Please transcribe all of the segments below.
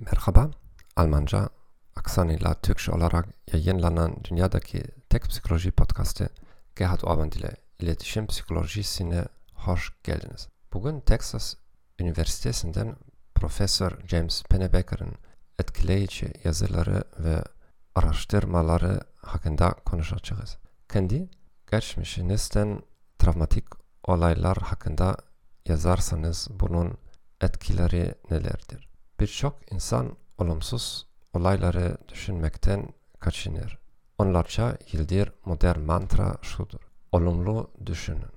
Merhaba, Almanca aksanıyla Türkçe olarak yayınlanan dünyadaki tek psikoloji podcastı Gerhard Orban ile iletişim psikolojisine hoş geldiniz. Bugün Texas Üniversitesi'nden Profesör James Pennebaker'ın etkileyici yazıları ve araştırmaları hakkında konuşacağız. Kendi geçmişinizden travmatik olaylar hakkında yazarsanız bunun etkileri nelerdir? Birçok insan olumsuz olayları düşünmekten kaçınır. Onlarca yıldır modern mantra şudur. Olumlu düşünün.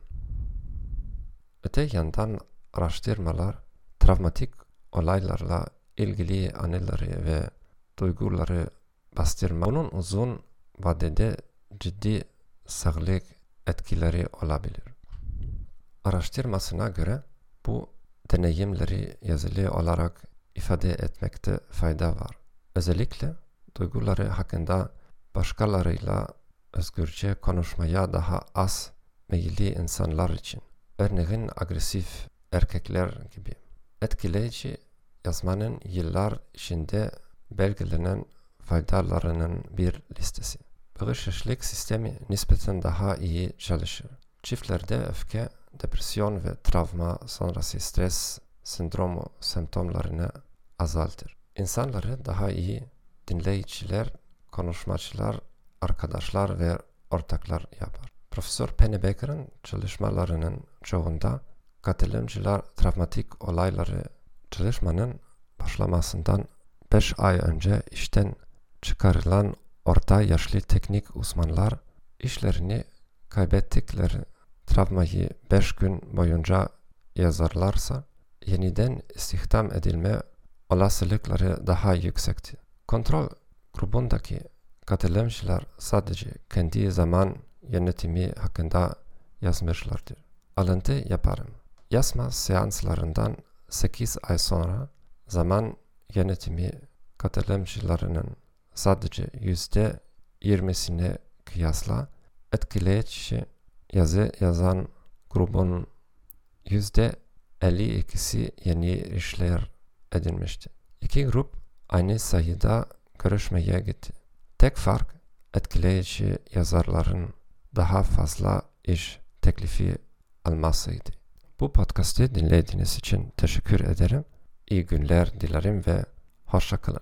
Öte yandan araştırmalar travmatik olaylarla ilgili anıları ve duyguları bastırma bunun uzun vadede ciddi sağlık etkileri olabilir. Araştırmasına göre bu deneyimleri yazılı olarak ifade etmekte fayda var. Özellikle duyguları hakkında başkalarıyla özgürce konuşmaya daha az meyilli insanlar için. Örneğin agresif erkekler gibi. Etkileyici yazmanın yıllar içinde belgelenen faydalarının bir listesi. Bağışıklık sistemi nispeten daha iyi çalışır. Çiftlerde öfke, depresyon ve travma sonrası stres sendromu semptomlarını azaltır. İnsanları daha iyi dinleyiciler, konuşmacılar, arkadaşlar ve ortaklar yapar. Profesör Pennebaker'ın çalışmalarının çoğunda katılımcılar travmatik olayları çalışmanın başlamasından 5 ay önce işten çıkarılan orta yaşlı teknik uzmanlar işlerini kaybettikleri travmayı 5 gün boyunca yazarlarsa yeniden istihdam edilme olasılıkları daha yüksekti. Kontrol grubundaki katılımcılar sadece kendi zaman yönetimi hakkında yazmışlardır. Alıntı yaparım. Yazma seanslarından 8 ay sonra zaman yönetimi katılımcılarının sadece yüzde yirmisine kıyasla etkileyici yazı yazan grubun yüzde 52'si yeni işler edinmişti. İki grup aynı sayıda görüşmeye gitti. Tek fark etkileyici yazarların daha fazla iş teklifi almasıydı. Bu podcast'i dinlediğiniz için teşekkür ederim. İyi günler dilerim ve hoşçakalın.